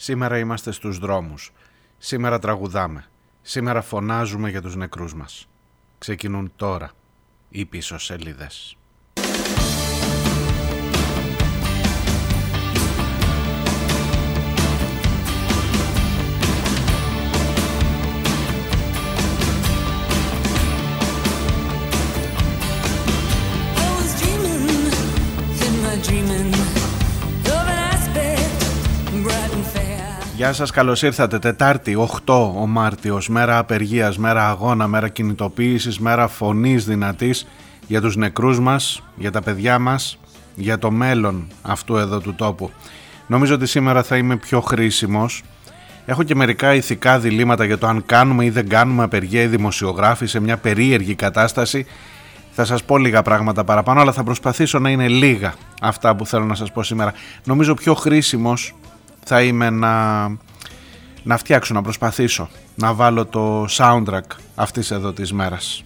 Σήμερα είμαστε στους δρόμους. Σήμερα τραγουδάμε. Σήμερα φωνάζουμε για τους νεκρούς μας. Ξεκινούν τώρα οι πίσω σελίδες. Γεια σας, καλώς ήρθατε. Τετάρτη, 8 ο Μάρτιος, μέρα απεργίας, μέρα αγώνα, μέρα κινητοποίησης, μέρα φωνής δυνατής για τους νεκρούς μας, για τα παιδιά μας, για το μέλλον αυτού εδώ του τόπου. Νομίζω ότι σήμερα θα είμαι πιο χρήσιμος. Έχω και μερικά ηθικά διλήμματα για το αν κάνουμε ή δεν κάνουμε απεργία ή δημοσιογράφη σε μια περίεργη κατάσταση. Θα σας πω λίγα πράγματα παραπάνω, αλλά θα προσπαθήσω να είναι λίγα αυτά που θέλω να σας πω σήμερα. Νομίζω πιο χρήσιμος θα είμαι να, να φτιάξω, να προσπαθήσω να βάλω το soundtrack αυτής εδώ της μέρας.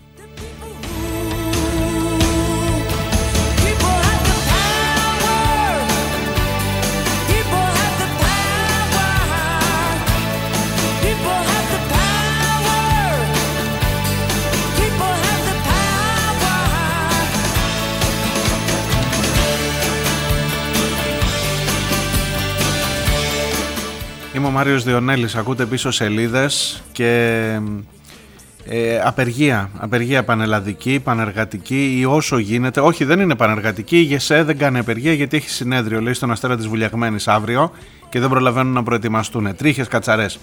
Είμαι ο Μάριος Διονέλης, ακούτε πίσω σελίδες και ε, απεργία, απεργία πανελλαδική, πανεργατική ή όσο γίνεται. Όχι, δεν είναι πανεργατική. Η ΓΕΣΕ δεν κάνει απεργία γιατί έχει συνέδριο, λέει, στον Αστέρα της Βουλιαγμένης αύριο και δεν προλαβαίνουν να προετοιμαστούν. Τρίχες, κατσαρές.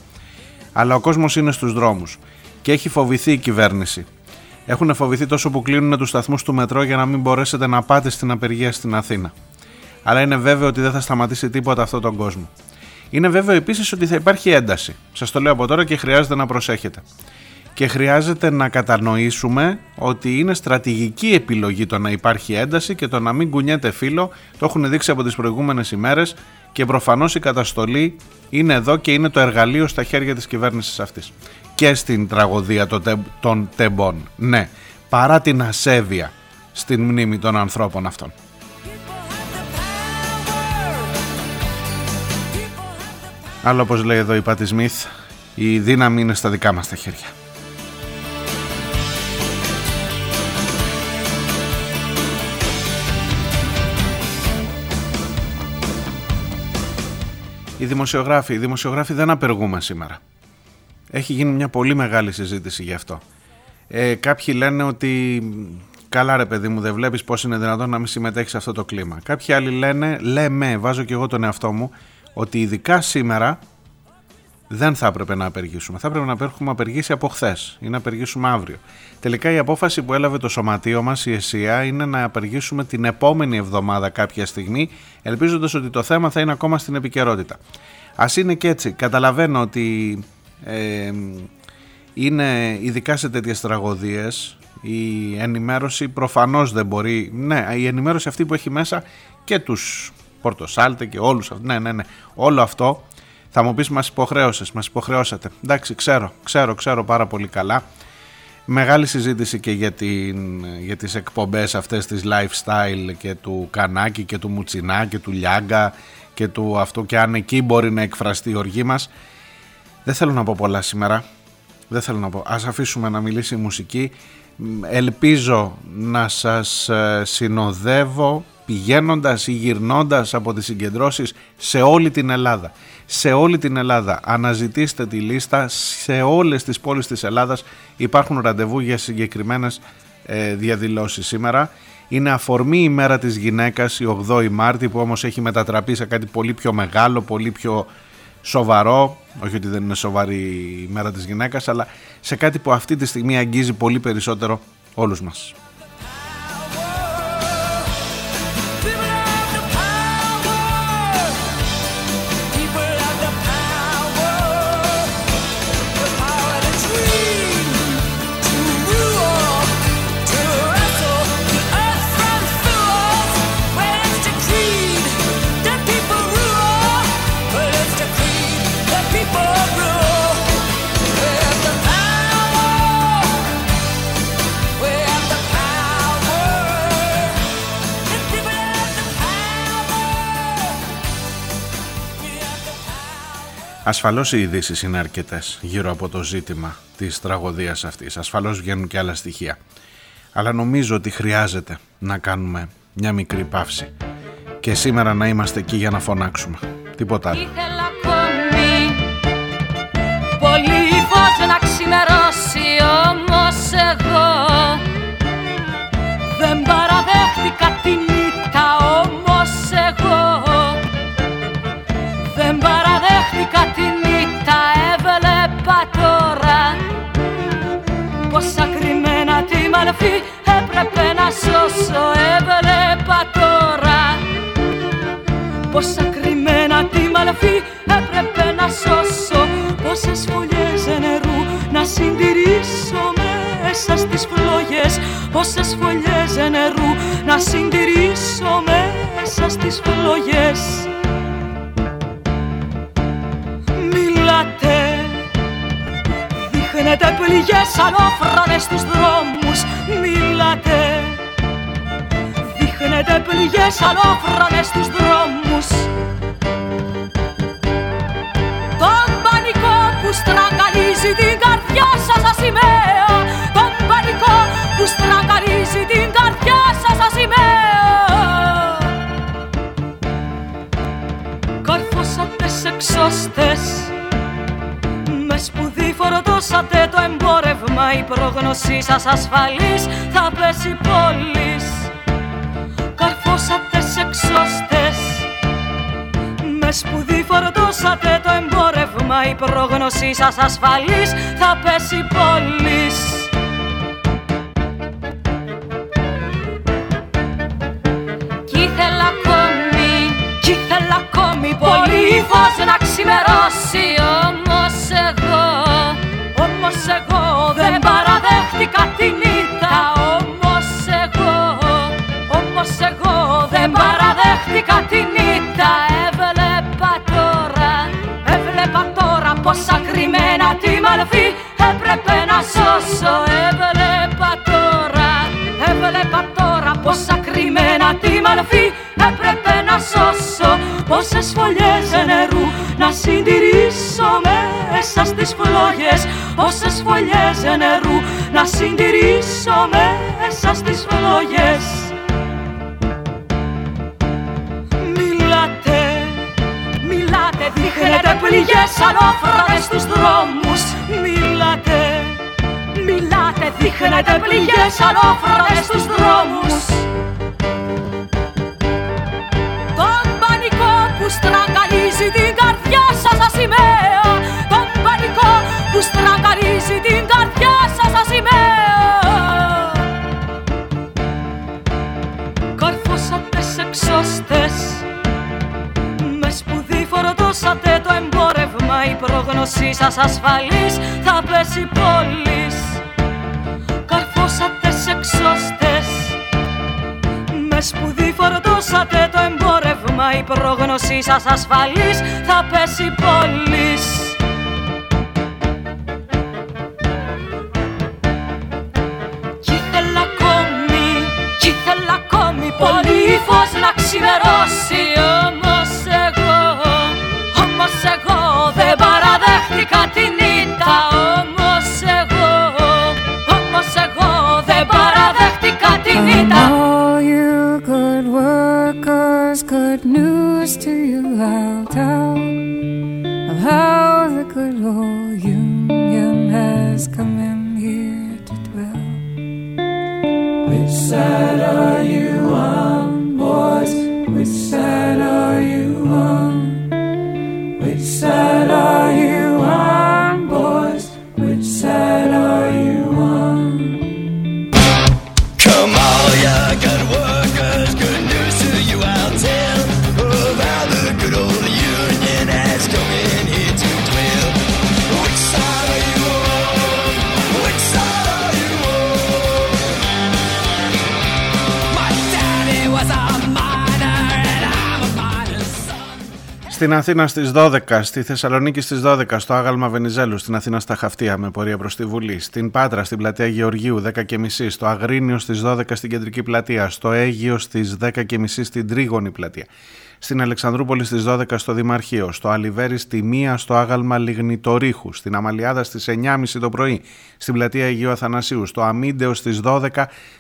Αλλά ο κόσμος είναι στους δρόμους και έχει φοβηθεί η κυβέρνηση. Έχουν φοβηθεί τόσο που κλείνουν τους σταθμούς του μετρό για να μην μπορέσετε να πάτε στην απεργία στην Αθήνα. Αλλά είναι βέβαιο ότι δεν θα σταματήσει τίποτα αυτόν τον κόσμο. Είναι βέβαιο επίσης ότι θα υπάρχει ένταση. Σας το λέω από τώρα και χρειάζεται να προσέχετε. Και χρειάζεται να κατανοήσουμε ότι είναι στρατηγική επιλογή το να υπάρχει ένταση και το να μην κουνιέται φίλο. Το έχουν δείξει από τις προηγούμενες ημέρες και προφανώς η καταστολή είναι εδώ και είναι το εργαλείο στα χέρια της κυβέρνησης αυτής. Και στην τραγωδία των τεμπών. Ναι, παρά την ασέβεια στην μνήμη των ανθρώπων αυτών. Αλλά όπως λέει εδώ η Πάτη Σμιθ, η δύναμη είναι στα δικά μας τα χέρια. Οι δημοσιογράφοι, οι δημοσιογράφοι δεν απεργούμε σήμερα. Έχει γίνει μια πολύ μεγάλη συζήτηση γι' αυτό. Ε, κάποιοι λένε ότι καλά ρε παιδί μου δεν βλέπεις πώς είναι δυνατόν να μην συμμετέχεις σε αυτό το κλίμα. Κάποιοι άλλοι λένε, λέμε, βάζω και εγώ τον εαυτό μου, ότι ειδικά σήμερα δεν θα έπρεπε να απεργήσουμε. Θα έπρεπε να έχουμε απεργήσει από χθες ή να απεργήσουμε αύριο. Τελικά η απόφαση που έλαβε το σωματείο μας, η ΕΣΥΑ, είναι να απεργήσουμε την επόμενη εβδομάδα κάποια στιγμή, ελπίζοντας ότι το θέμα θα είναι ακόμα στην επικαιρότητα. Α είναι και έτσι. Καταλαβαίνω ότι ε, είναι ειδικά σε τέτοιες τραγωδίες η ενημέρωση προφανώς δεν μπορεί. Ναι, η ενημέρωση αυτή που έχει μέσα και τους Πορτοσάλτε και όλους αυτούς. Ναι, ναι, ναι. Όλο αυτό θα μου πεις: Μας υποχρέωσες, μας υποχρεώσατε. Εντάξει, ξέρω, ξέρω, ξέρω πάρα πολύ καλά. Μεγάλη συζήτηση και για, την, για τις εκπομπές αυτές της lifestyle και του Κανάκη και του Μουτσινά και του Λιάγκα και του αυτό και αν εκεί μπορεί να εκφραστεί η οργή μας. Δεν θέλω να πω πολλά σήμερα. Δεν θέλω να πω. Ας αφήσουμε να μιλήσει η μουσική. Ελπίζω να σας ε, συνοδεύω πηγαίνοντας ή γυρνώντας από τις συγκεντρώσεις σε όλη την Ελλάδα. Σε όλη την Ελλάδα αναζητήστε τη λίστα, σε όλες τις πόλεις της Ελλάδας υπάρχουν ραντεβού για συγκεκριμένες ε, διαδηλώσεις σήμερα. Είναι αφορμή η μέρα της γυναίκας, η 8η Μάρτη, που όμως έχει μετατραπεί σε κάτι πολύ πιο μεγάλο, πολύ πιο σοβαρό, όχι ότι δεν είναι σοβαρή η μέρα της γυναίκας, αλλά σε κάτι που αυτή τη στιγμή αγγίζει πολύ περισσότερο όλους μας. Ασφαλώς οι ειδήσεις είναι αρκετές γύρω από το ζήτημα της τραγωδίας αυτής. Ασφαλώς βγαίνουν και άλλα στοιχεία. Αλλά νομίζω ότι χρειάζεται να κάνουμε μια μικρή παύση. Και σήμερα να είμαστε εκεί για να φωνάξουμε. Τίποτα άλλο. Ήθελα ακόμη πολύ φως να ξημερώσει όμως εγώ δεν κρυμμένα τη μαλφή έπρεπε να σώσω έβλεπα τώρα. Πόσα κρυμμένα τη μαλφή έπρεπε να σώσω. Πόσες φωλιές νερού να συντηρήσω μέσα στις φλόγες. Πόσες φωλιές νερού να συντηρήσω μέσα στις φλόγες. Μιλάτε Δείχνετε πληγές αλόφρονες στους δρόμους Μιλάτε Δείχνετε πληγές αλόφρονες στους δρόμους. Τον πανικό που στραγγαλίζει σπουδή φορτώσατε το εμπόρευμα Η πρόγνωσή σας ασφαλής θα πέσει πόλης. Καρφώσατε σε εξώστες Με σπουδή φορτώσατε το εμπόρευμα Η πρόγνωσή σας ασφαλής θα πέσει πόλης. Κι ήθελα ακόμη, κι ήθελα ακόμη πολύ φως να ξημερώσει παραδέχτηκα τη νύχτα Όμως εγώ, όμως εγώ δεν παραδέχτηκα τη νύχτα. Έβλεπα τώρα, έβλεπα τώρα πόσα κρυμμένα τη μαλφή έπρεπε να σώσω. Έβλεπα τώρα, έβλεπα τώρα πόσα κρυμμένα τη μαλφή έπρεπε να σώσω. Πόσες φωλιές νερού να συντηρήσω μέσα στις φλόγες. Πόσες φωλιές νερού να συντηρήσω μέσα στις φλόγες. Μιλάτε, μιλάτε, δείχνετε πληγές αλόφρονες στους δρόμους. Μιλάτε, μιλάτε, δείχνετε πληγές αλόφρονες στους δρόμους πρόγνωσή σας ασφαλής θα πέσει πόλης. Καρφώσατε σε εξώστες με σπουδή φορτώσατε το εμπόρευμα. Η πρόγνωσή σας ασφαλής θα πέσει πόλης. Κι ήθελα ακόμη, κι ήθελα ακόμη Πολύ φως να ξημερώσει παραδέχτηκα τη νύχτα Όμως εγώ, όμως εγώ Δεν παραδέχτηκα τη νύχτα all you good workers, good news to you I'll tell of how the good old union has come in here to dwell. Which side are you on, boys? Which side are you on? Which side Στην Αθήνα στις 12, στη Θεσσαλονίκη στις 12, στο Άγαλμα Βενιζέλου, στην Αθήνα στα Χαυτία με πορεία προς τη Βουλή, στην Πάτρα, στην Πλατεία Γεωργίου 10.30, στο Αγρίνιο στις 12 στην Κεντρική Πλατεία, στο Αίγιο στις 10.30 στην Τρίγωνη Πλατεία, στην Αλεξανδρούπολη στις 12 στο Δημαρχείο, στο Αλιβέρι στη 1 στο άγαλμα Λιγνητορίχου, στην Αμαλιάδα στις 9.30 το πρωί, στην πλατεία Αγίου Αθανασίου, στο Αμίντεο στις 12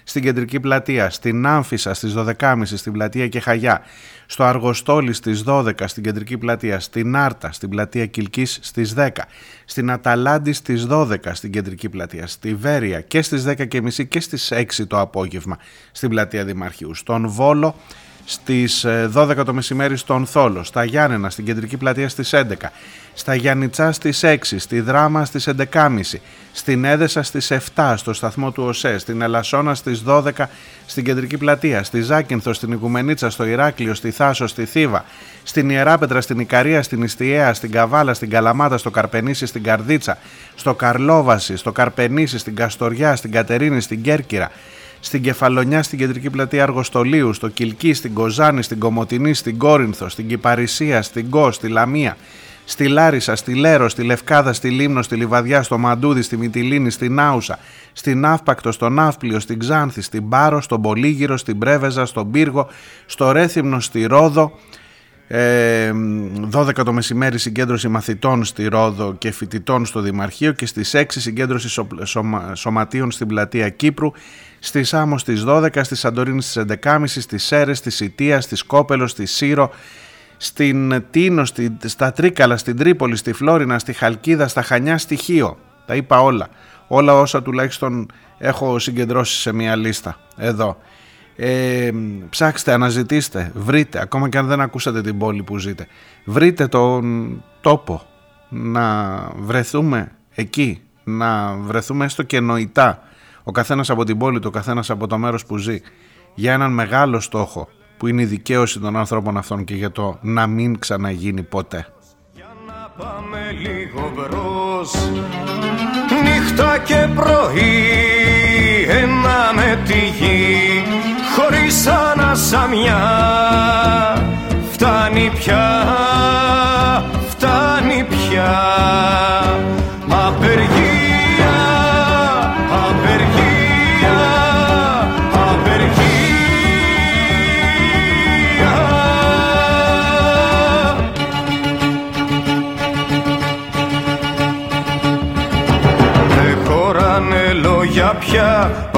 στην Κεντρική Πλατεία, στην Άμφισα στις 12.30 στην πλατεία Κεχαγιά, στο Αργοστόλι στις 12 στην Κεντρική Πλατεία, στην Άρτα στην πλατεία Κιλκής στις 10, στην Αταλάντη στις 12 στην Κεντρική Πλατεία, στη Βέρεια και στις 10.30 και στις 6 το απόγευμα στην πλατεία Δημαρχείου, στον Βόλο στις 12 ε, το μεσημέρι στον Θόλο, στα Γιάννενα στην Κεντρική Πλατεία στις 11, στα Γιάννητσά στις 6, στη Δράμα στις 11.30, στην Έδεσα στις 7 στο σταθμό του ΟΣΕ, στην Ελασσόνα στις 12 στην Κεντρική Πλατεία, στη Ζάκυνθο, στην Οικουμενίτσα, στο Ηράκλειο, στη Θάσο, στη Θήβα, στην Ιεράπετρα, στην Ικαρία, στην Ιστιαία, στην Καβάλα, στην Καλαμάτα, στο Καρπενήσι, στην Καρδίτσα, στο Καρλόβαση, στο Καρπενήσι, στην Καστοριά, στην Κατερίνη, στην Κέρκυρα, στην Κεφαλονιά, στην Κεντρική Πλατεία Αργοστολίου, στο Κιλκί, στην Κοζάνη, στην Κομωτινή, στην Κόρινθο, στην Κυπαρισία, στην Κο, στη Λαμία, στη Λάρισα, στη Λέρο, στη Λευκάδα, στη Λίμνο, στη Λιβαδιά, στο Μαντούδι, στη Μυτιλίνη, στην Άουσα, στην Ναύπακτο, στο Ναύπλιο, στην Ξάνθη, στην Πάρο, στον Πολύγυρο, στην Πρέβεζα, στον Πύργο, στο Ρέθυμνο, στη Ρόδο, 12 ε, το μεσημέρι συγκέντρωση μαθητών στη Ρόδο και φοιτητών στο Δημαρχείο και στις 6 συγκέντρωση σωματείων στην πλατεία Κύπρου στη Σάμο στις 12, στη Σαντορίνη στις 11.30, στις Σέρες, στη Σιτία, στη Σκόπελο, στη Σύρο, στην Τίνο, στη, στα Τρίκαλα, στην Τρίπολη, στη Φλόρινα, στη Χαλκίδα, στα Χανιά, στη Χίο. Τα είπα όλα. Όλα όσα τουλάχιστον έχω συγκεντρώσει σε μια λίστα εδώ. Ε, ψάξτε, αναζητήστε, βρείτε, ακόμα και αν δεν ακούσατε την πόλη που ζείτε. Βρείτε τον τόπο, να βρεθούμε εκεί, να βρεθούμε έστω και νοητά ο καθένας από την πόλη του, ο καθένας από το μέρος που ζει, για έναν μεγάλο στόχο που είναι η δικαίωση των ανθρώπων αυτών και για το να μην ξαναγίνει ποτέ. Για να πάμε λίγο μπρος, νύχτα και πρωί, ένα με τη γη, χωρίς ανασαμιά, φτάνει πια, φτάνει πια, απεργία.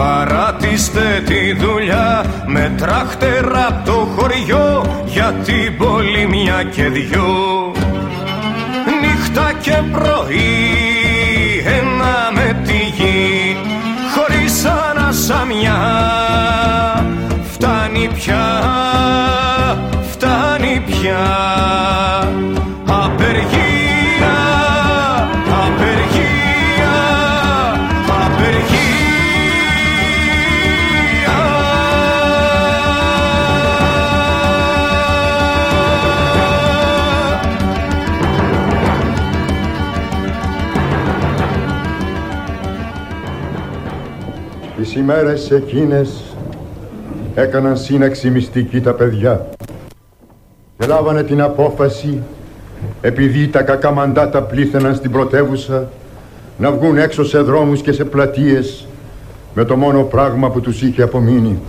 Παράτηστε τη δουλειά Με τράχτερα απ' το χωριό Για την πόλη μια και δυο. Νύχτα και πρωί Ένα με τη γη Χωρίς ανασαμιά Τις ημέρες εκείνες έκαναν σύναξη μυστική τα παιδιά και λάβανε την απόφαση επειδή τα κακά μαντάτα πλήθαιναν στην πρωτεύουσα να βγουν έξω σε δρόμους και σε πλατείες με το μόνο πράγμα που τους είχε απομείνει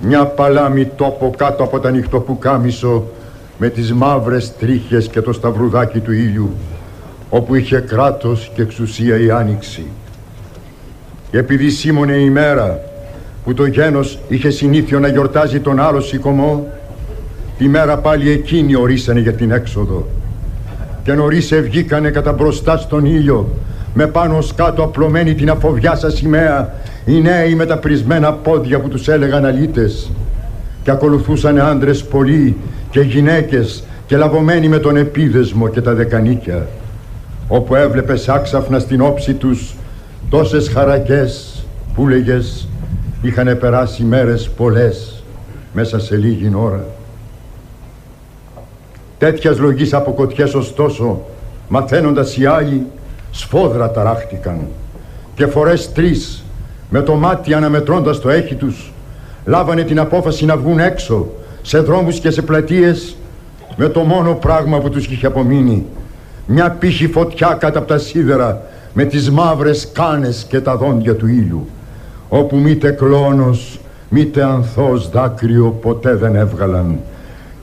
μια παλάμη τόπο κάτω από τα νυχτοπουκάμισο με τις μαύρες τρίχες και το σταυρουδάκι του ήλιου όπου είχε κράτος και εξουσία η άνοιξη. Και επειδή σήμωνε η μέρα που το γένος είχε συνήθιο να γιορτάζει τον άλλο σηκωμό, τη μέρα πάλι εκείνη ορίσανε για την έξοδο. Και νωρίς ευγήκανε κατά μπροστά στον ήλιο, με πάνω κάτω απλωμένη την αφοβιά σημαία, οι νέοι με τα πρισμένα πόδια που τους έλεγαν αλήτες. Και ακολουθούσαν άντρες πολλοί και γυναίκες και λαβωμένοι με τον επίδεσμο και τα δεκανίκια. Όπου έβλεπες άξαφνα στην όψη τους Τόσες χαρακές που λέγες είχαν περάσει μέρες πολλές μέσα σε λίγη ώρα. Τέτοιας λογής από κοτιές ωστόσο μαθαίνοντας οι άλλοι σφόδρα ταράχτηκαν και φορές τρεις με το μάτι αναμετρώντας το έχει τους λάβανε την απόφαση να βγουν έξω σε δρόμους και σε πλατείες με το μόνο πράγμα που τους είχε απομείνει μια πύχη φωτιά κάτω από τα σίδερα με τις μαύρες κάνες και τα δόντια του ήλιου όπου μήτε κλόνος μήτε ανθός δάκρυο ποτέ δεν έβγαλαν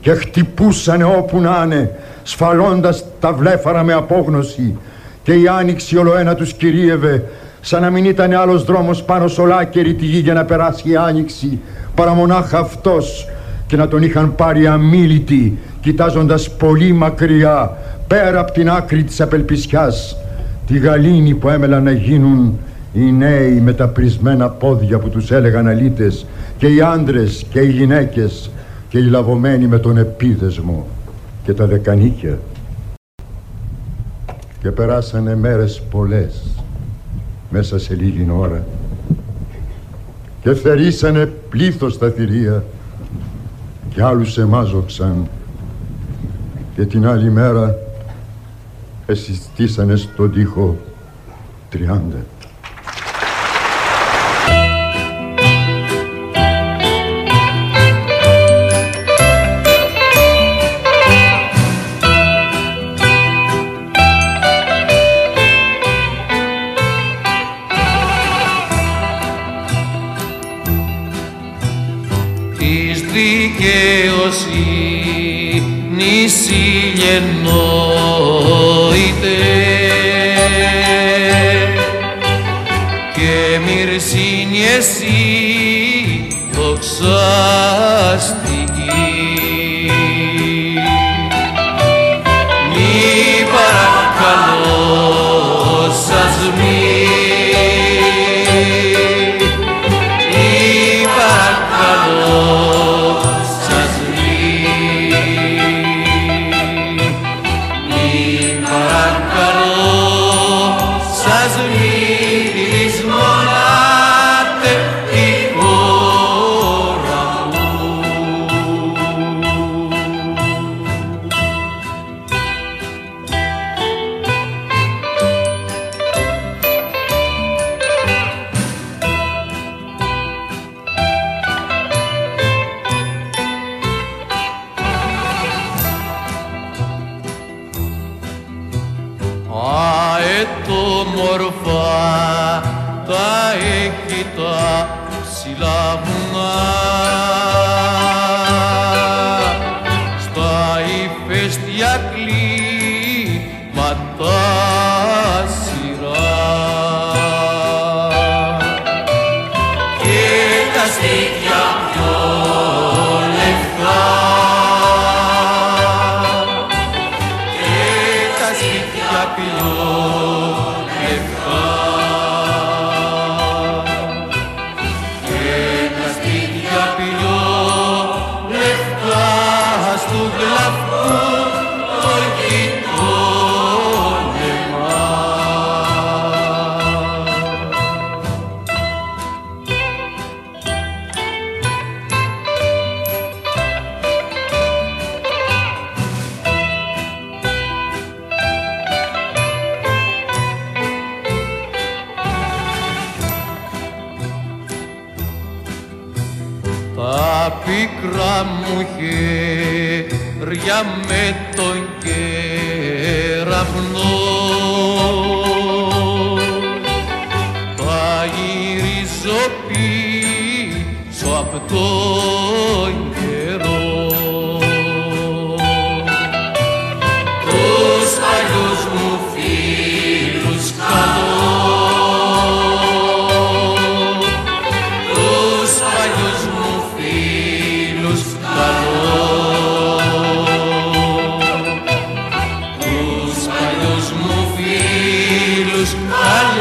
και χτυπούσανε όπου να είναι σφαλώντας τα βλέφαρα με απόγνωση και η άνοιξη ολοένα τους κυρίευε σαν να μην ήταν άλλος δρόμος πάνω σ' ολάκερη τη γη για να περάσει η άνοιξη παρά μονάχα αυτός και να τον είχαν πάρει αμήλυτοι κοιτάζοντας πολύ μακριά πέρα από την άκρη της απελπισιάς τη γαλήνη που έμελαν να γίνουν οι νέοι με τα πρισμένα πόδια που τους έλεγαν αλήτες και οι άντρες και οι γυναίκες και οι λαβωμένοι με τον επίδεσμο και τα δεκανίκια. Και περάσανε μέρες πολλές μέσα σε λίγη ώρα και θερήσανε πλήθος τα θηρία και άλλους εμάζοξαν και την άλλη μέρα εσυστήσανε στον τοίχο τριάντα. see moro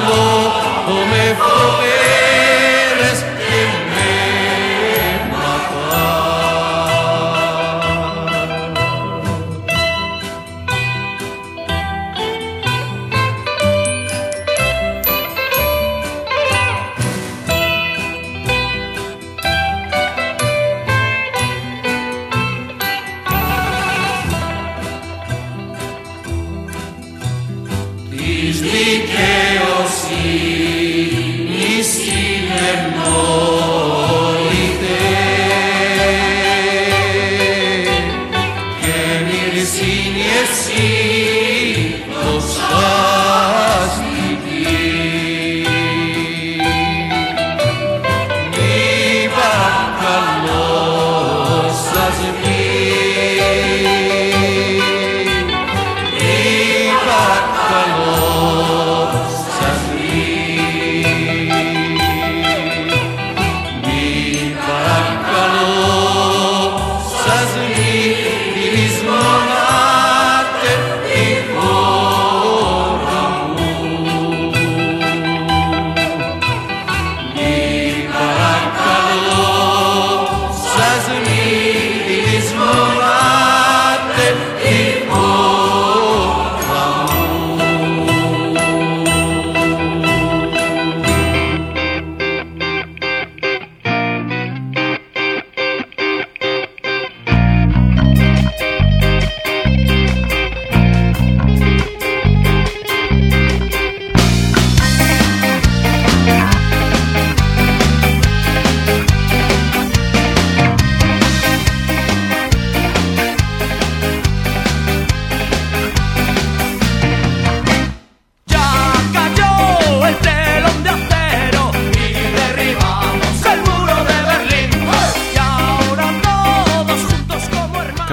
Como me fome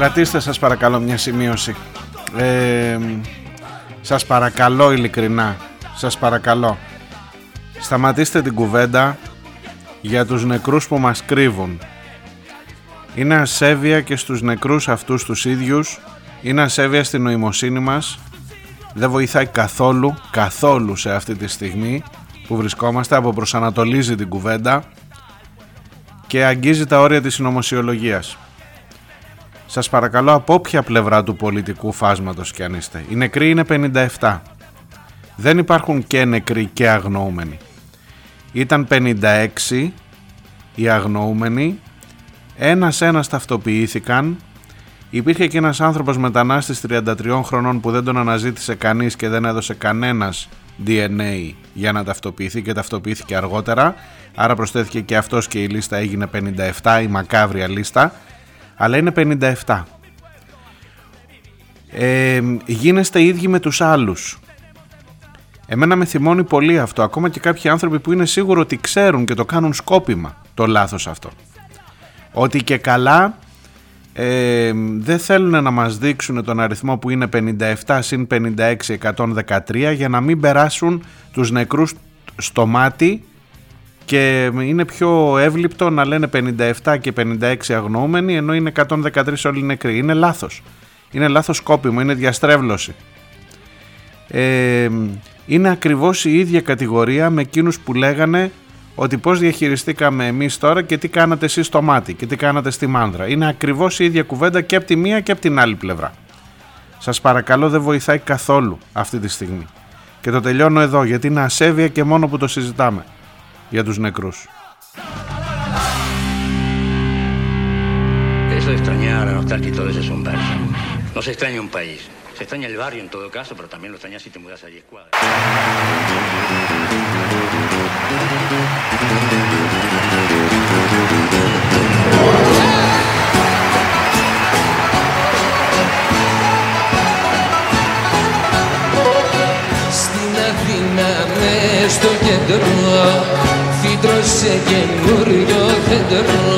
κρατήστε σας παρακαλώ μια σημείωση. Ε, σας παρακαλώ ειλικρινά, σας παρακαλώ. Σταματήστε την κουβέντα για τους νεκρούς που μας κρύβουν. Είναι ασέβεια και στους νεκρούς αυτούς τους ίδιους, είναι ασέβεια στην νοημοσύνη μας, δεν βοηθάει καθόλου, καθόλου σε αυτή τη στιγμή που βρισκόμαστε, αποπροσανατολίζει την κουβέντα και αγγίζει τα όρια της συνωμοσιολογίας. Σας παρακαλώ από όποια πλευρά του πολιτικού φάσματος και αν είστε. Οι νεκροί είναι 57. Δεν υπάρχουν και νεκροί και αγνοούμενοι. Ήταν 56 οι αγνοούμενοι. Ένας-ένας ταυτοποιήθηκαν. Υπήρχε και ένας άνθρωπος μετανάστης 33 χρονών που δεν τον αναζήτησε κανείς και δεν έδωσε κανένας DNA για να ταυτοποιηθεί και ταυτοποιήθηκε αργότερα. Άρα προσθέθηκε και αυτός και η λίστα έγινε 57, η μακάβρια λίστα αλλά είναι 57. Ε, γίνεστε ίδιοι με τους άλλους. Εμένα με θυμώνει πολύ αυτό, ακόμα και κάποιοι άνθρωποι που είναι σίγουρο ότι ξέρουν και το κάνουν σκόπιμα το λάθος αυτό. Ότι και καλά ε, δεν θέλουν να μας δείξουν τον αριθμό που είναι 57 συν 56 113 για να μην περάσουν τους νεκρούς στο μάτι και είναι πιο εύληπτο να λένε 57 και 56 αγνοούμενοι ενώ είναι 113 όλοι νεκροί. Είναι λάθος. Είναι λάθος σκόπιμο, είναι διαστρέβλωση. Ε, είναι ακριβώς η ίδια κατηγορία με εκείνους που λέγανε ότι πώς διαχειριστήκαμε εμείς τώρα και τι κάνατε εσείς στο μάτι και τι κάνατε στη μάνδρα. Είναι ακριβώς η ίδια κουβέντα και από τη μία και από την άλλη πλευρά. Σας παρακαλώ δεν βοηθάει καθόλου αυτή τη στιγμή. Και το τελειώνω εδώ γιατί είναι ασέβεια και μόνο που το συζητάμε για τους νεκρούς. Eso de extrañar, a nostalgia y todo eso es un verso. No se extraña un país. Se extraña el barrio en todo caso, pero también lo extrañas si te mudas a 10 cuadras. Στην Αθήνα μες στο κέντρο çeken vur yok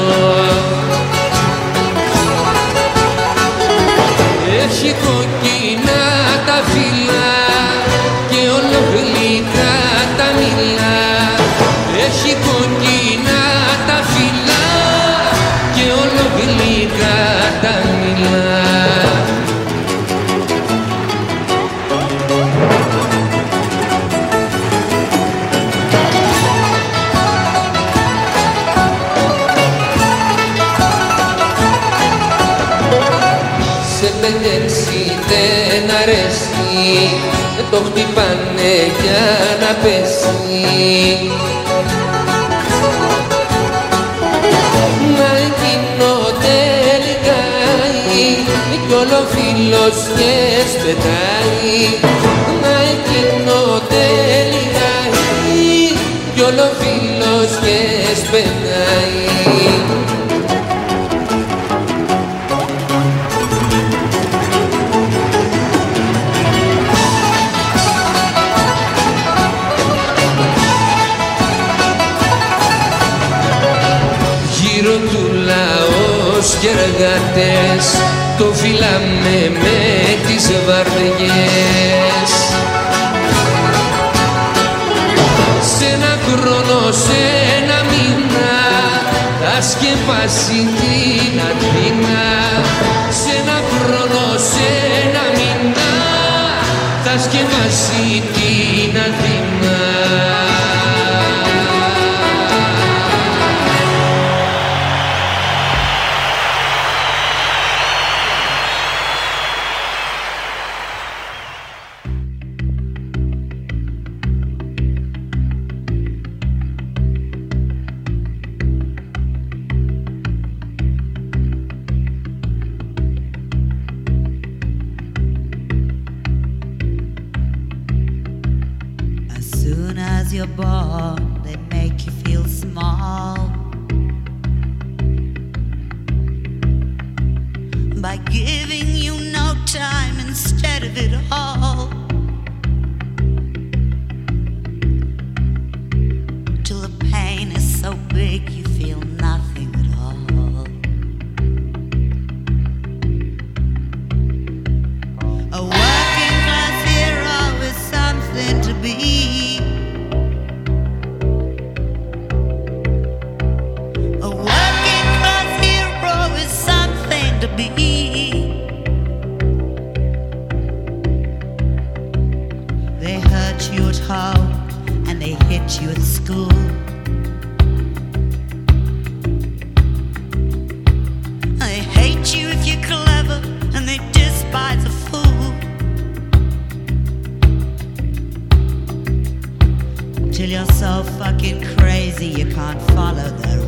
να πέσει. Μα εκείνο τελικά κι όλο φίλος και σπετάει. Μα εκείνο τελικά κι όλο φίλος και σπετάει και εργάτες Το φυλάμε με τις βαρδιές. Σε ένα χρόνο, σε ένα μήνα Θα σκεπάσει την Αθήνα. Σε ένα χρόνο, σε ένα μήνα Θα σκεπάσει την fucking crazy. You can't follow their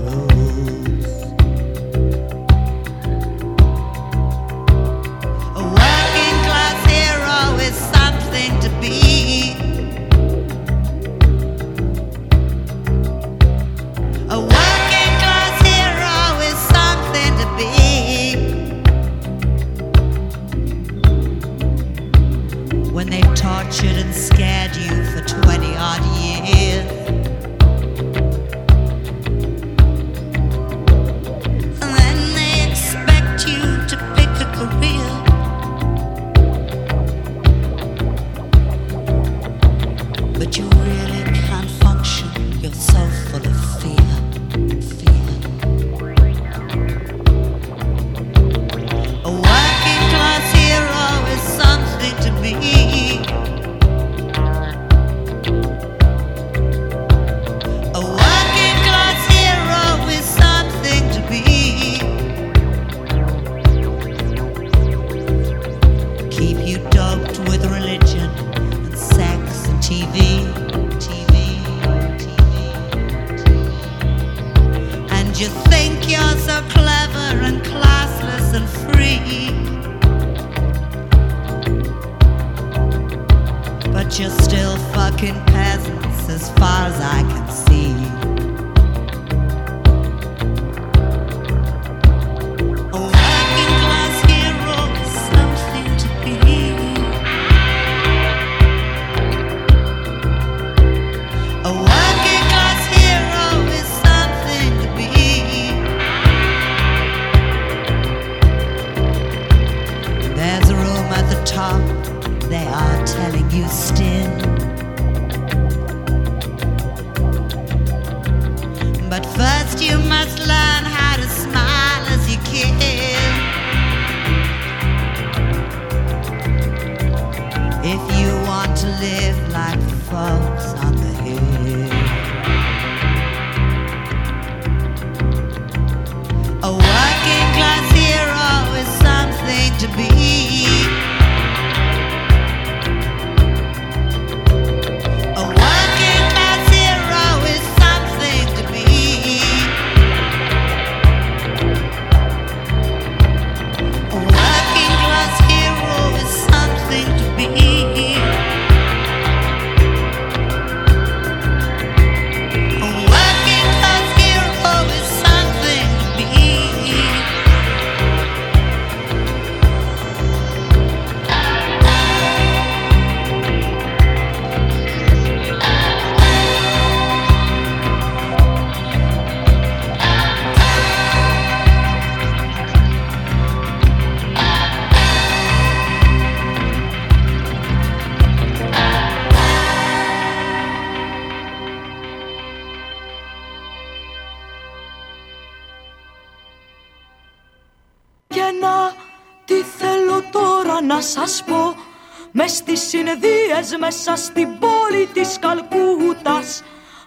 συνεδρίες μέσα στην πόλη της Καλκούτας.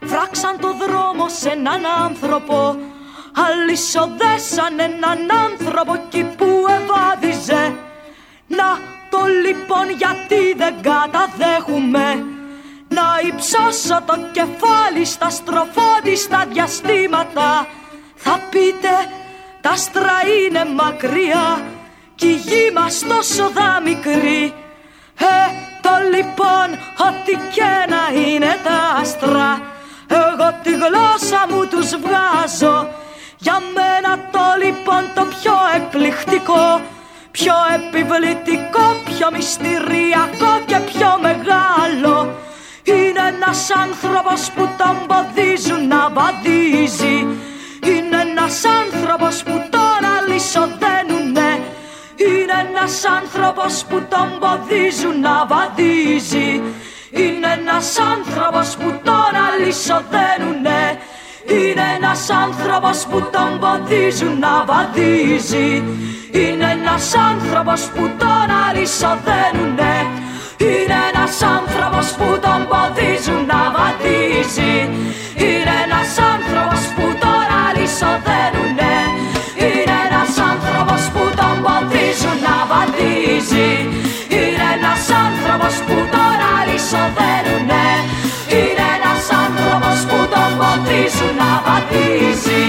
Φράξαν το δρόμο σε έναν άνθρωπο. Αλυσοδέσαν έναν άνθρωπο εκεί που ευάδιζε Να το λοιπόν γιατί δεν καταδέχουμε. Να υψώσω το κεφάλι στα στροφόντιστα διαστήματα. Θα πείτε τα άστρα είναι μακριά κι η γη μας τόσο δα μικρή Ε, το λοιπόν ό,τι και να είναι τα άστρα Εγώ τη γλώσσα μου τους βγάζω. Για μένα το λοιπόν το πιο εκπληκτικό Πιο επιβλητικό, πιο μυστηριακό και πιο μεγάλο Είναι ένας άνθρωπος που τον ποδίζουν να βαδίζει. Είναι ένας άνθρωπος που τον αλυσοδένουνε Είναι ένας άνθρωπος που τον ποδίζουν να βαδίζει. Είναι ένας άνθρωπος που τον αλυσοδένουνε. Είναι ένας άνθρωπος που τον ποδίζουν να βαδίζει. Είναι ένας άνθρωπος που τον αλυσοδένουνε. Είναι ένας άνθρωπος που τον εμποδίζουν να βαδίζει. Είναι ένας άνθρωπος που τώρα λυσοδένουνε Είναι ένας άνθρωπος που τον εμποδίζουν να βαδίζει. Είναι ένας άνθρωπος που τώρα λυσοδένουνε Είναι ένας άνθρωπος που τον εμποδίζουν να βαδίζει.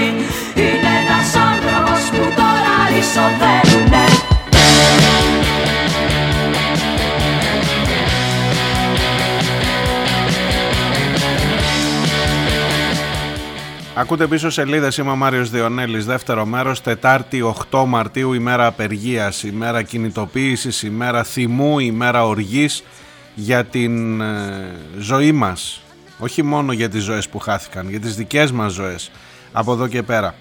Είναι ένας άνθρωπος που τώρα λυσοδένουνε Ακούτε πίσω σελίδες, είμαι ο Μάριος Διονέλης, δεύτερο μέρος, Τετάρτη 8 Μαρτίου, ημέρα απεργίας, ημέρα κινητοποίησης, ημέρα θυμού, ημέρα οργής για την ε, ζωή μας. Όχι μόνο για τις ζωές που χάθηκαν, για τις δικές μας ζωές από εδώ και πέρα.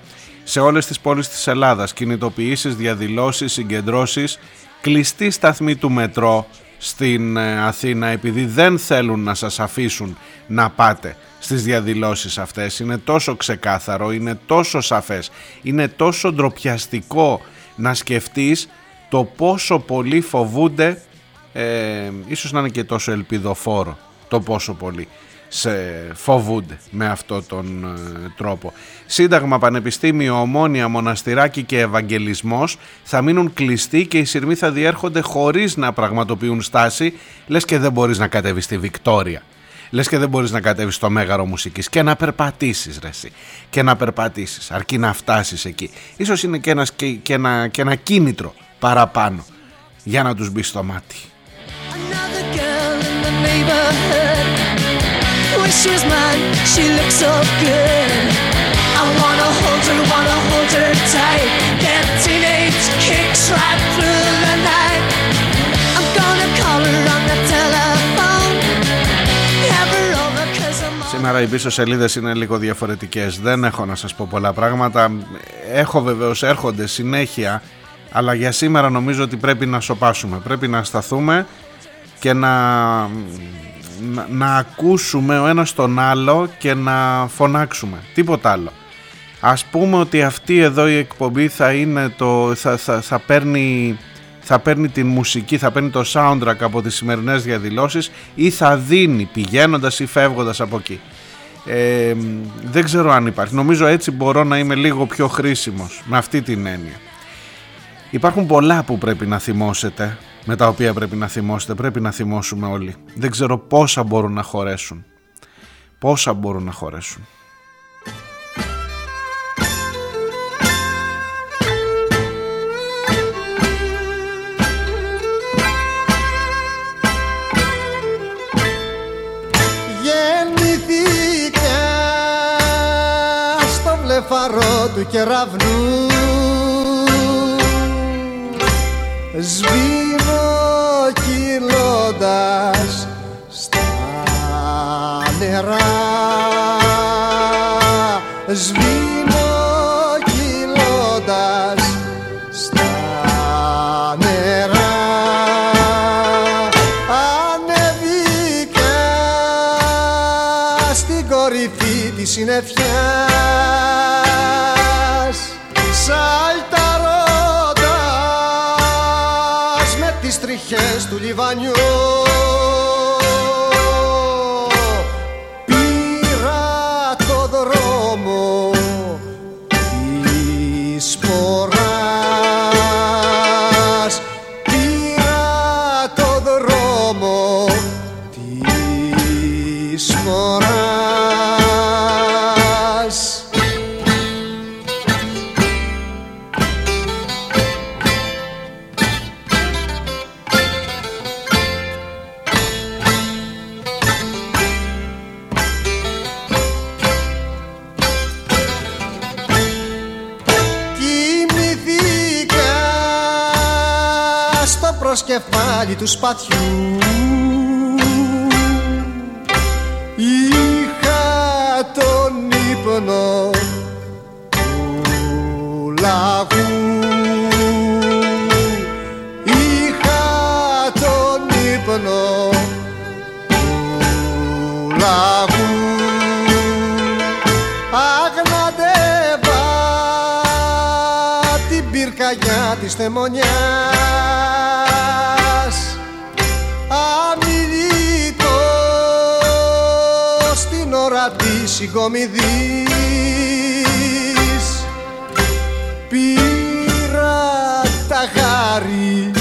Σε όλες τις πόλεις της Ελλάδας, κινητοποιήσεις, διαδηλώσεις, συγκεντρώσεις, κλειστή σταθμή του μετρό στην ε, Αθήνα επειδή δεν θέλουν να σας αφήσουν να πάτε στις διαδηλώσεις αυτές. Είναι τόσο ξεκάθαρο, είναι τόσο σαφές, είναι τόσο ντροπιαστικό να σκεφτείς το πόσο πολύ φοβούνται, ε, ίσως να είναι και τόσο ελπιδοφόρο το πόσο πολύ σε φοβούνται με αυτό τον ε, τρόπο. Σύνταγμα, Πανεπιστήμιο, Ομόνια, Μοναστηράκι και Ευαγγελισμός θα μείνουν κλειστοί και οι σειρμοί θα διέρχονται χωρίς να πραγματοποιούν στάση, λες και δεν μπορείς να κατέβεις στη Βικτόρια. Λες και δεν μπορείς να κατέβεις στο Μέγαρο Μουσικής και να περπατήσεις ρε εσύ. Και να περπατήσεις αρκεί να φτάσεις εκεί. Ίσως είναι και, ένας, και, και ένα, και ένα κίνητρο παραπάνω για να τους μπει στο μάτι. Wish she was mine, she looks so good. I wanna hold her, wanna hold her tight. Get teenage kicks right through the night. I'm gonna call her on the telephone. Have her over 'cause I'm all Σήμερα οι πίσω σελίδες είναι λίγο διαφορετικές. Δεν έχω να σας πω πολλά πράγματα. Έχω βεβαίως έρχονται συνέχεια, αλλά για σήμερα νομίζω ότι πρέπει να σοπάσουμε. Πρέπει να σταθούμε και να, να, να ακούσουμε ο ένας τον άλλο και να φωνάξουμε. Τίποτα άλλο. Ας πούμε ότι αυτή εδώ η εκπομπή θα είναι το, θα, θα, θα παίρνει θα παίρνει την μουσική, θα παίρνει το soundtrack από τις σημερινές διαδηλώσεις ή θα δίνει πηγαίνοντας ή φεύγοντας από εκεί. Ε, δεν ξέρω αν υπάρχει. Νομίζω έτσι μπορώ να είμαι λίγο πιο χρήσιμος με αυτή την έννοια. Υπάρχουν πολλά που πρέπει να θυμώσετε, με τα οποία πρέπει να θυμώσετε, πρέπει να θυμώσουμε όλοι. Δεν ξέρω πόσα μπορούν να χωρέσουν. Πόσα μπορούν να χωρέσουν. Γεννηθήκα στο βλεφαρό του κεραυνού Σβήνω as we. Τους σπαθιού Είχα τον ύπνο του λαγού. Είχα τον ύπνο του λαγού. Αγναντεύα την πυρκαγιά της θεμονιάς συγκομιδής πήρα τα γάρι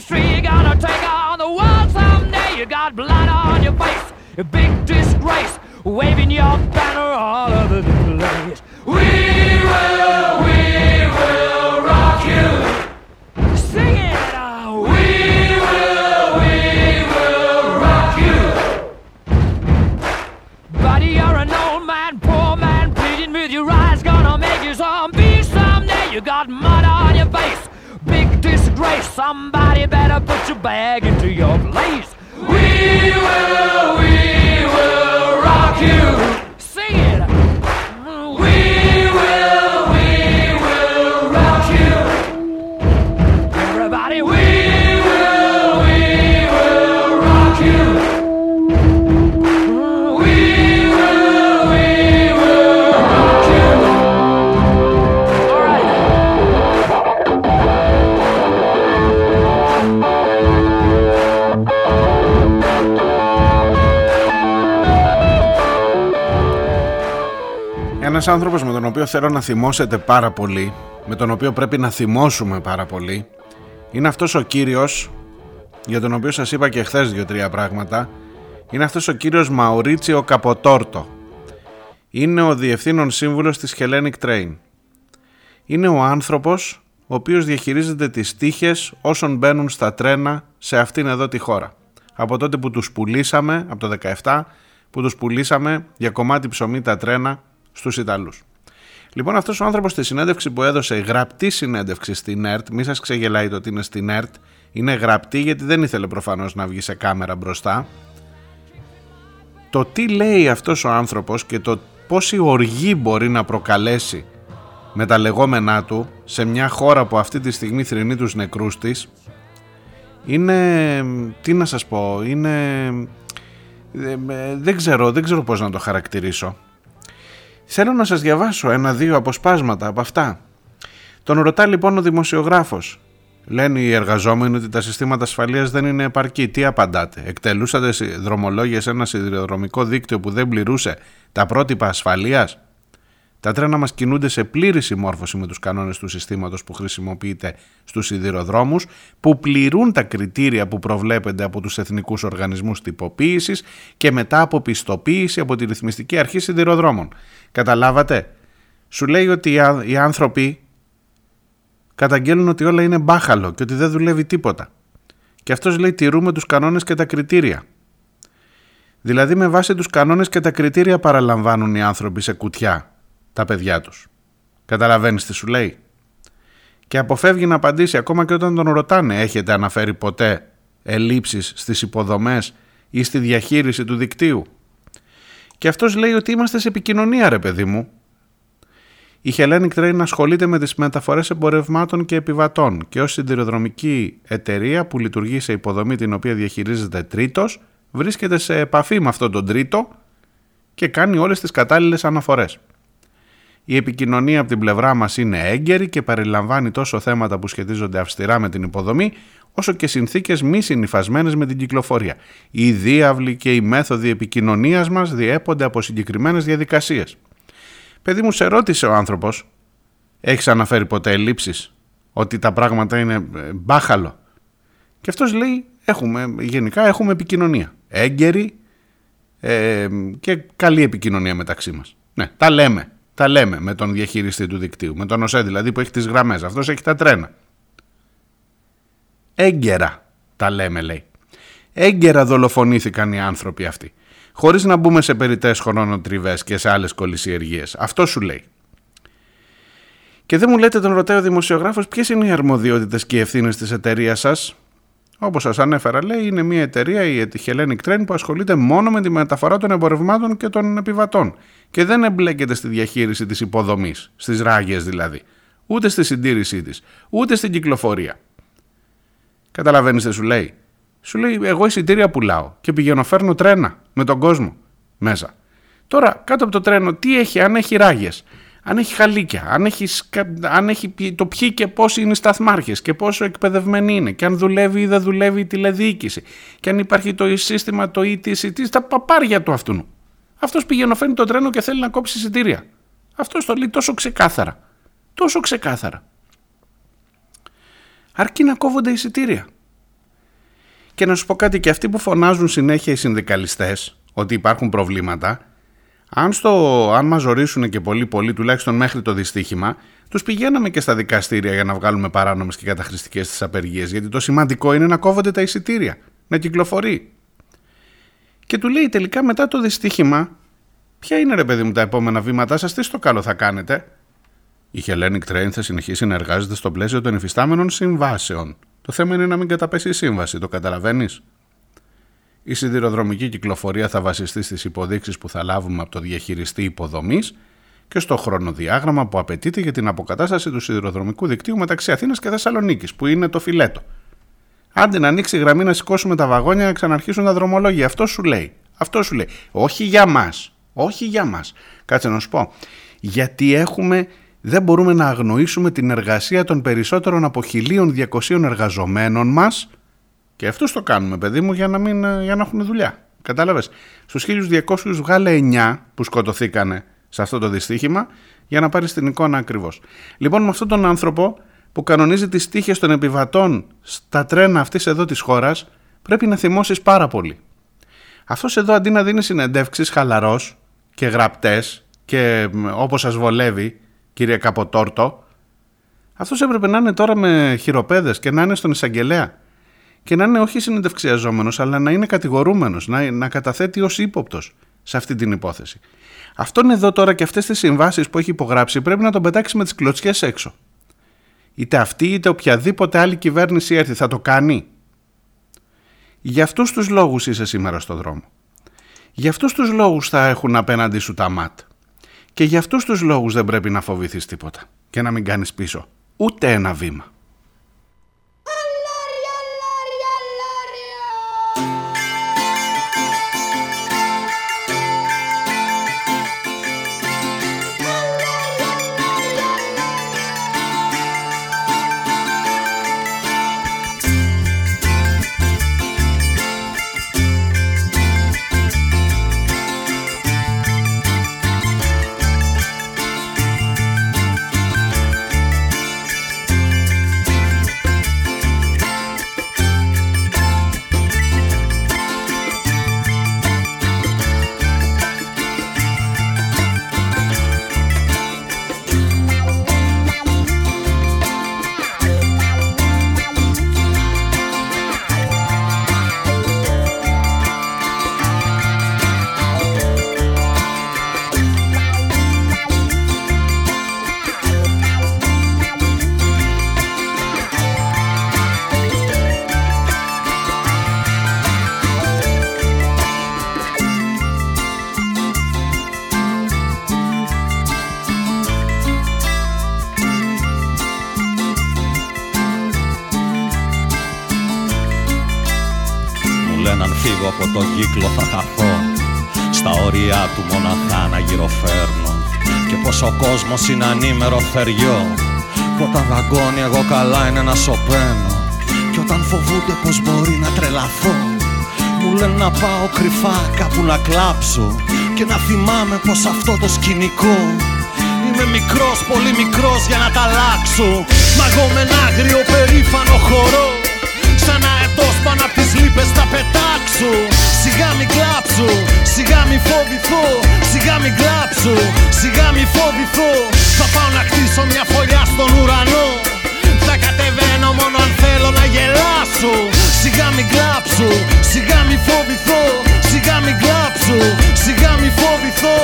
shouting in the street. You're gonna take on the world someday. You got blood on your face, a big disgrace, waving your banner all over the place. We Somebody better put your bag into your place. We will, we will rock you. Ένας άνθρωπος με τον οποίο θέλω να θυμώσετε πάρα πολύ, με τον οποίο πρέπει να θυμώσουμε πάρα πολύ, είναι αυτός ο κύριος, για τον οποίο σας είπα και χθες δύο-τρία πράγματα, είναι αυτός ο κύριος Μαουρίτσιο Καποτόρτο. Είναι ο διευθύνων σύμβουλος της Hellenic Train. Είναι ο άνθρωπος ο οποίος διαχειρίζεται τις τύχες όσων μπαίνουν στα τρένα σε αυτήν εδώ τη χώρα. Από τότε που τους πουλήσαμε, από το 17, που τους πουλήσαμε για κομμάτι ψωμί τα τρένα στους Ιταλούς. Λοιπόν αυτός ο άνθρωπος στη συνέντευξη που έδωσε, γραπτή συνέντευξη στην ΕΡΤ, μη σας ξεγελάει το ότι είναι στην ΕΡΤ, είναι γραπτή γιατί δεν ήθελε προφανώς να βγει σε κάμερα μπροστά. Το τι λέει αυτός ο άνθρωπος και το πόση οργή μπορεί να προκαλέσει με τα λεγόμενά του σε μια χώρα που αυτή τη στιγμή θρυνεί τους νεκρούς της είναι, τι να σας πω, είναι, ε, ε, δεν ξέρω, δεν ξέρω πώς να το χαρακτηρίσω. Θέλω να σας διαβάσω ένα-δύο αποσπάσματα από αυτά. Τον ρωτά λοιπόν ο δημοσιογράφος. Λένε οι εργαζόμενοι ότι τα συστήματα ασφαλείας δεν είναι επαρκή. Τι απαντάτε; Εκτελούσατε συ- δρομολόγια σε ένα σιδηροδρομικό δίκτυο που δεν πληρούσε τα πρότυπα ασφαλείας; Τα τρένα μας κινούνται σε πλήρη συμμόρφωση με τους κανόνες του συστήματος που χρησιμοποιείται στους σιδηροδρόμους, που πληρούν τα κριτήρια που προβλέπονται από τους εθνικούς οργανισμούς τυποποίησης και μετά από πιστοποίηση από τη Ρυθμιστική Αρχή Σιδηροδρόμων. Καταλάβατε; Σου λέει ότι οι ά- οι άνθρωποι καταγγέλνουν ότι όλα είναι μπάχαλο και ότι δεν δουλεύει τίποτα. Και αυτός λέει τηρούμε τους κανόνες και τα κριτήρια. Δηλαδή με βάση τους κανόνες και τα κριτήρια παραλαμβάνουν οι άνθρωποι σε κουτιά τα παιδιά τους. Καταλαβαίνεις τι σου λέει; Και αποφεύγει να απαντήσει ακόμα και όταν τον ρωτάνε έχετε αναφέρει ποτέ ελλείψεις στις υποδομές ή στη διαχείριση του δικτύου; Και αυτός λέει ότι είμαστε σε επικοινωνία ρε παιδί μου. Η Hellenic Train ασχολείται με τις μεταφορές εμπορευμάτων και επιβατών και ως συντηροδρομική εταιρεία που λειτουργεί σε υποδομή την οποία διαχειρίζεται τρίτος βρίσκεται σε επαφή με αυτόν τον τρίτο και κάνει όλες τις κατάλληλες αναφορές. Η επικοινωνία από την πλευρά μας είναι έγκαιρη και περιλαμβάνει τόσο θέματα που σχετίζονται αυστηρά με την υποδομή, όσο και συνθήκες μη συνυφασμένες με την κυκλοφορία. Οι διάβλοι και οι μέθοδοι επικοινωνίας μας διέπονται από συγκεκριμένες διαδικασίες. Παιδί μου, σε ρώτησε ο άνθρωπος, έχεις αναφέρει ποτέ ελλείψεις, ότι τα πράγματα είναι ε, μπάχαλο; Και αυτός λέει, έχουμε, γενικά έχουμε επικοινωνία. Έγκαιρη ε, και καλή επικοινωνία μεταξύ μας. Ναι, τα λέμε. Τα λέμε με τον διαχειριστή του δικτύου, με τον ΟΣΕ δηλαδή που έχει τις γραμμές. Αυτός έχει τα τρένα. Έγκαιρα τα λέμε λέει. Έγκαιρα δολοφονήθηκαν οι άνθρωποι αυτοί. Χωρίς να μπούμε σε περιττές χρονοτριβές και σε άλλες κολυσιεργίες. Αυτό σου λέει. Και δεν μου λέτε τον ρωτάει ο δημοσιογράφος ποιες είναι οι αρμοδιότητες και οι ευθύνες της εταιρείας σας; Όπως σας ανέφερα λέει είναι μια εταιρεία η Hellenic Train που ασχολείται μόνο με τη μεταφορά των εμπορευμάτων και των επιβατών και δεν εμπλέκεται στη διαχείριση της υποδομής, στις ράγες δηλαδή, ούτε στη συντήρησή της, ούτε στην κυκλοφορία. Καταλαβαίνεις τι σου λέει; Σου λέει εγώ εισιτήρια πουλάω και πηγαίνω φέρνω τρένα με τον κόσμο μέσα. Τώρα κάτω από το τρένο τι έχει, αν έχει ράγες, αν έχει χαλίκια, αν έχει, αν έχει το ποιοι και πόσοι είναι οι σταθμάρχες και πόσο εκπαιδευμένοι είναι και αν δουλεύει ή δεν δουλεύει η τηλεδιοίκηση και αν υπάρχει το σύστημα, το ETC, στα παπάρια του αυτού. Αυτός πηγαίνει φέρνει το τρένο και θέλει να κόψει εισιτήρια. Αυτός το λέει τόσο ξεκάθαρα. Τόσο ξεκάθαρα. Αρκεί να κόβονται εισιτήρια. Και να σου πω κάτι και αυτοί που φωνάζουν συνέχεια οι συνδικαλιστές ότι υπάρχουν προβλήματα αν, στο, αν μας ζωρίσουν και πολύ πολύ τουλάχιστον μέχρι το δυστύχημα τους πηγαίναμε και στα δικαστήρια για να βγάλουμε παράνομες και καταχρηστικές τις απεργίες γιατί το σημαντικό είναι να κόβονται τα εισιτήρια, να κυκλοφορεί. Και του λέει τελικά μετά το δυστύχημα ποια είναι ρε παιδί μου τα επόμενα βήματά σας, τι στο καλό θα κάνετε; Η Hellenic Train θα συνεχίσει να εργάζεται στο πλαίσιο των υφιστάμενων συμβάσεων. Το θέμα είναι να μην καταπέσει η σύμβαση, το καταλαβαίνεις; Η σιδηροδρομική κυκλοφορία θα βασιστεί στις υποδείξεις που θα λάβουμε από το διαχειριστή υποδομής και στο χρονοδιάγραμμα που απαιτείται για την αποκατάσταση του σιδηροδρομικού δικτύου μεταξύ Αθήνας και Θεσσαλονίκης, που είναι το φιλέτο. Άντε να ανοίξει η γραμμή να σηκώσουμε τα βαγόνια να ξαναρχίσουν τα δρομολόγια. Αυτό σου λέει. Αυτό σου λέει. Όχι για μας. Όχι για μας. Κάτσε να σου πω. Γιατί έχουμε δεν μπορούμε να αγνοήσουμε την εργασία των περισσότερων από 1.200 εργαζομένων μας και αυτούς το κάνουμε, παιδί μου, για να, μην, για να έχουν δουλειά. Κατάλαβες. Στους 1200 βγάλε 9 που σκοτωθήκανε σε αυτό το δυστύχημα για να πάρεις την εικόνα ακριβώς. Λοιπόν, με αυτόν τον άνθρωπο που κανονίζει τις τύχες των επιβατών στα τρένα αυτής εδώ της χώρας, πρέπει να θυμώσεις πάρα πολύ. Αυτός εδώ αντί να δίνει συνεντεύξεις χαλαρός και γραπτές και όπως σας βολεύει, κύριε Καποτόρτο, αυτός έπρεπε να είναι τώρα με χειροπέδες και να είναι στον εισαγγελέα και να είναι όχι συνεντευξιαζόμενος αλλά να είναι κατηγορούμενος, να, να καταθέτει ως ύποπτος σε αυτή την υπόθεση. Αυτόν εδώ τώρα και αυτές τις συμβάσεις που έχει υπογράψει πρέπει να τον πετάξει με τις κλωτσιές έξω. Είτε αυτή είτε οποιαδήποτε άλλη κυβέρνηση έρθει θα το κάνει. Για αυτούς τους λόγους είσαι σήμερα στο δρόμο. Για αυτούς τους λόγους θα έχουν απέναντι σου τα ΜΑΤ. Και για αυτούς τους λόγους δεν πρέπει να φοβηθείς τίποτα και να μην κάνεις πίσω ούτε ένα βήμα. Κόσμος είναι ανήμερο θεριό. Που όταν δαγκώνει εγώ καλά είναι να σωπαίνω. Και όταν φοβούνται πως μπορεί να τρελαθώ. Μου λένε να πάω κρυφά κάπου να κλάψω. Και να θυμάμαι πως αυτό το σκηνικό Είμαι μικρός, πολύ μικρός για να τα αλλάξω. Μα εγώ με ένα άγριο περήφανο χορό Σαν αετός πάνω απ' τις λύπες θα πετάξω Σιγά μη κλάψω, σιγά μη φοβηθώ Σιγά μη κλάψω, σιγά μη φοβηθώ. Θα πάω να χτίσω μια φωλιά στον ουρανό. Θα κατεβαίνω μόνο αν θέλω να γελάσω. Σιγά μη κλάψω, σιγά μη φοβηθώ Σιγά μη κλάψω, σιγά μη φοβηθώ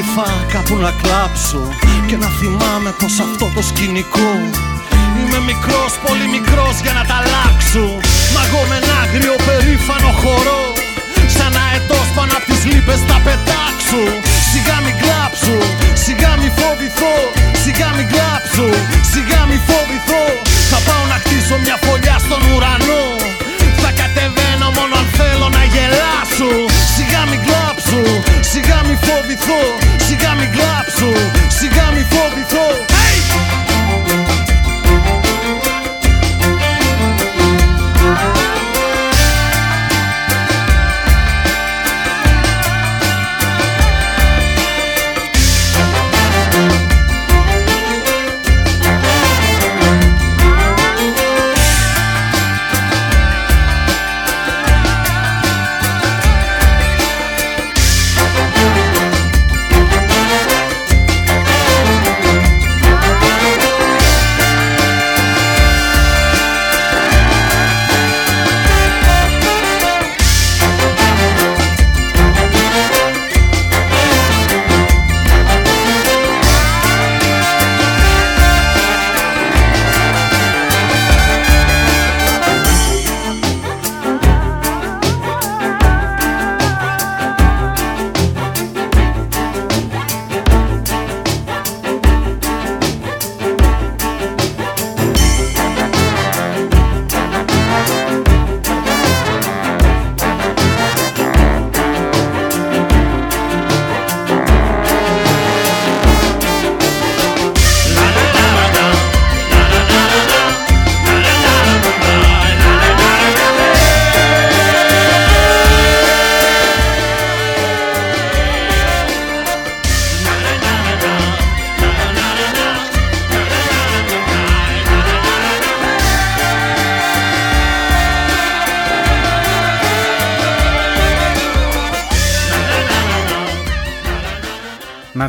κρυφά κάπου να κλάψω Και να θυμάμαι πως αυτό το σκηνικό Είμαι μικρός, πολύ μικρός για να τα αλλάξω. Μα εγώ με ένα άγριο περήφανο χορό Σαν αετός πάνω απ' τις λύπες θα πετάξω. Σιγά μην κλάψω, σιγά μην φοβηθώ Σιγά μην κλάψω, σιγά μην φοβηθώ. Θα πάω να χτίσω μια φωλιά στον ουρανό θέλω να γελάσω Σιγά μην κλάψω, σιγά μην φοβηθώ Σιγά μην κλάψω, σιγά μην φοβηθώ hey!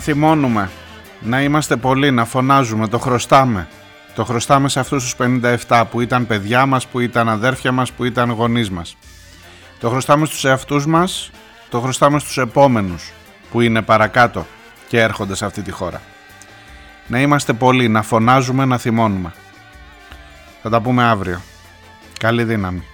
Θυμώνουμε, να είμαστε πολλοί, να φωνάζουμε, το χρωστάμε. Το χρωστάμε σε αυτούς τους 57 που ήταν παιδιά μας, που ήταν αδέρφια μας, που ήταν γονείς μας. Το χρωστάμε στους εαυτούς μας, το χρωστάμε στους επόμενους που είναι παρακάτω και έρχονται σε αυτή τη χώρα. Να είμαστε πολλοί, να φωνάζουμε, να θυμώνουμε. Θα τα πούμε αύριο. Καλή δύναμη.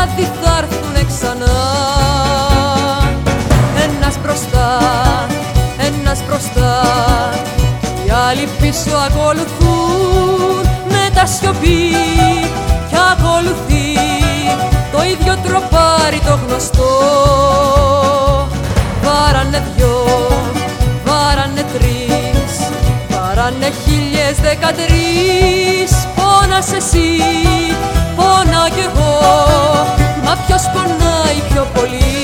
Βράδυ θα έρθουνε ξανά. Ένας μπροστά, ένας μπροστά Οι άλλοι πίσω ακολουθούν. Με τα σιωπή Κι ακολουθεί το ίδιο τροπάρι το γνωστό. Βάρανε δυο, βάρανε τρεις Βάρανε χίλιες δεκατρεις. Πόνας εσύ, πονάω κι εγώ Μα ποιος πονάει πιο πολύ.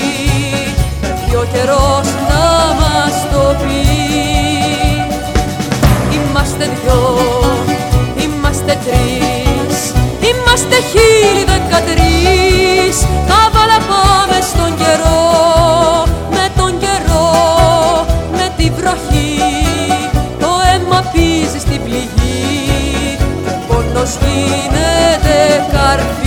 Πρέπει ο καιρός να μας το πει. Είμαστε δυο, είμαστε τρεις Είμαστε χίλιοι δεκατρεις Κάβαλα πάμε στον καιρό Με τον καιρό, με τη βροχή. Το αίμα πίζει στην πληγή Και ο πόνος γίνεται tocar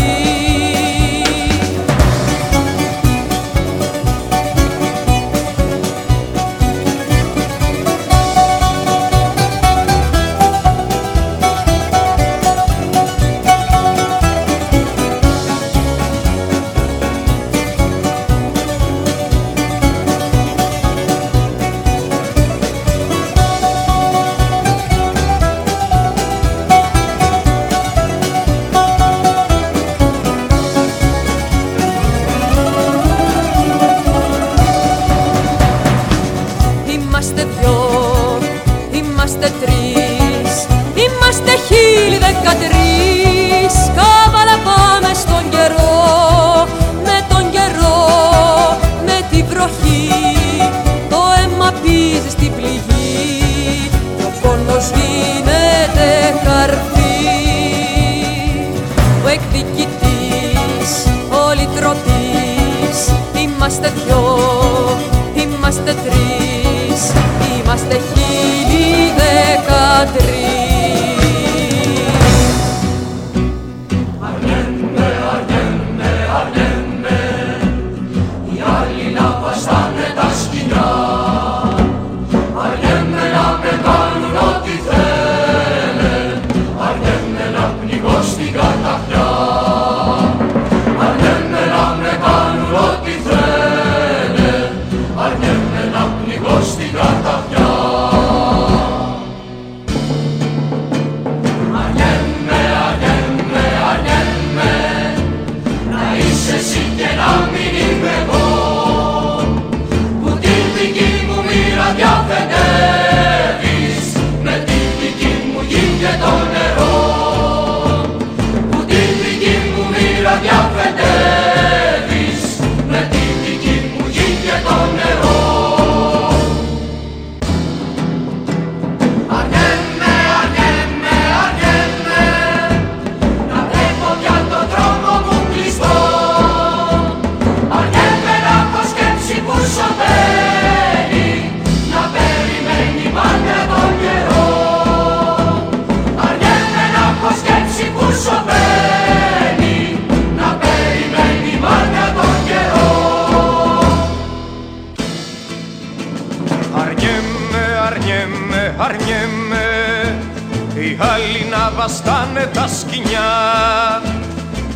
βαστάνε τα σκοινιά.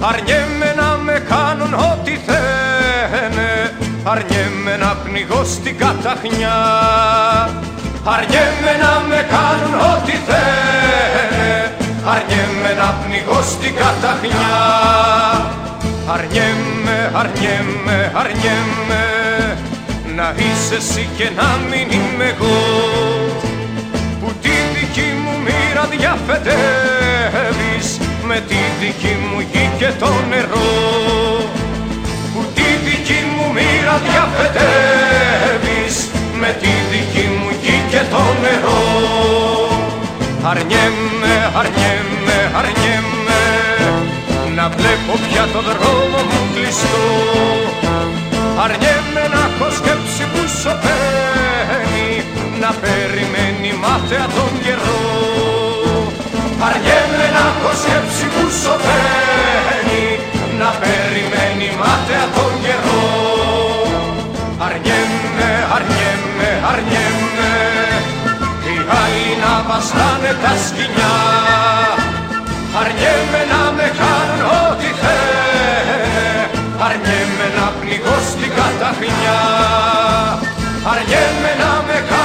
Αργέμαι να με κάνουν ό,τι θένε Αργέμαι να πνιγώ στην καταχνιά. Αργέμαι να με κάνουν ό,τι θένε Αργέμαι να πνιγώ στην καταχνιά. Αργέμαι, αργέμαι, αργέμαι να είσαι εσύ και να μην είμαι εγώ μοίρα διαφετεύεις με τη δική μου γη και το νερό. Που τη δική μου μοίρα διαφετεύεις με τη δική μου γη και το νερό. Αρνιέμαι, αρνιέμαι, αρνιέμαι να βλέπω πια το δρόμο μου κλειστό. Αρνιέμαι να έχω σκέψη που σωπαίνει να περιμένει μάταια τον καιρό Αργέμαι να έχω σκέψη που σωπαίνει να περιμένει μάταια τον καιρό. Αργέμαι, αργέμαι, αργέμαι οι άλλοι να βαστάνε τα σκοινιά. Αρνιέμαι να με κάνουν ό,τι θένε Αρνιέμαι να πνιγώ στην καταχνιά Αρνιέμαι να με κάνουν ό,τι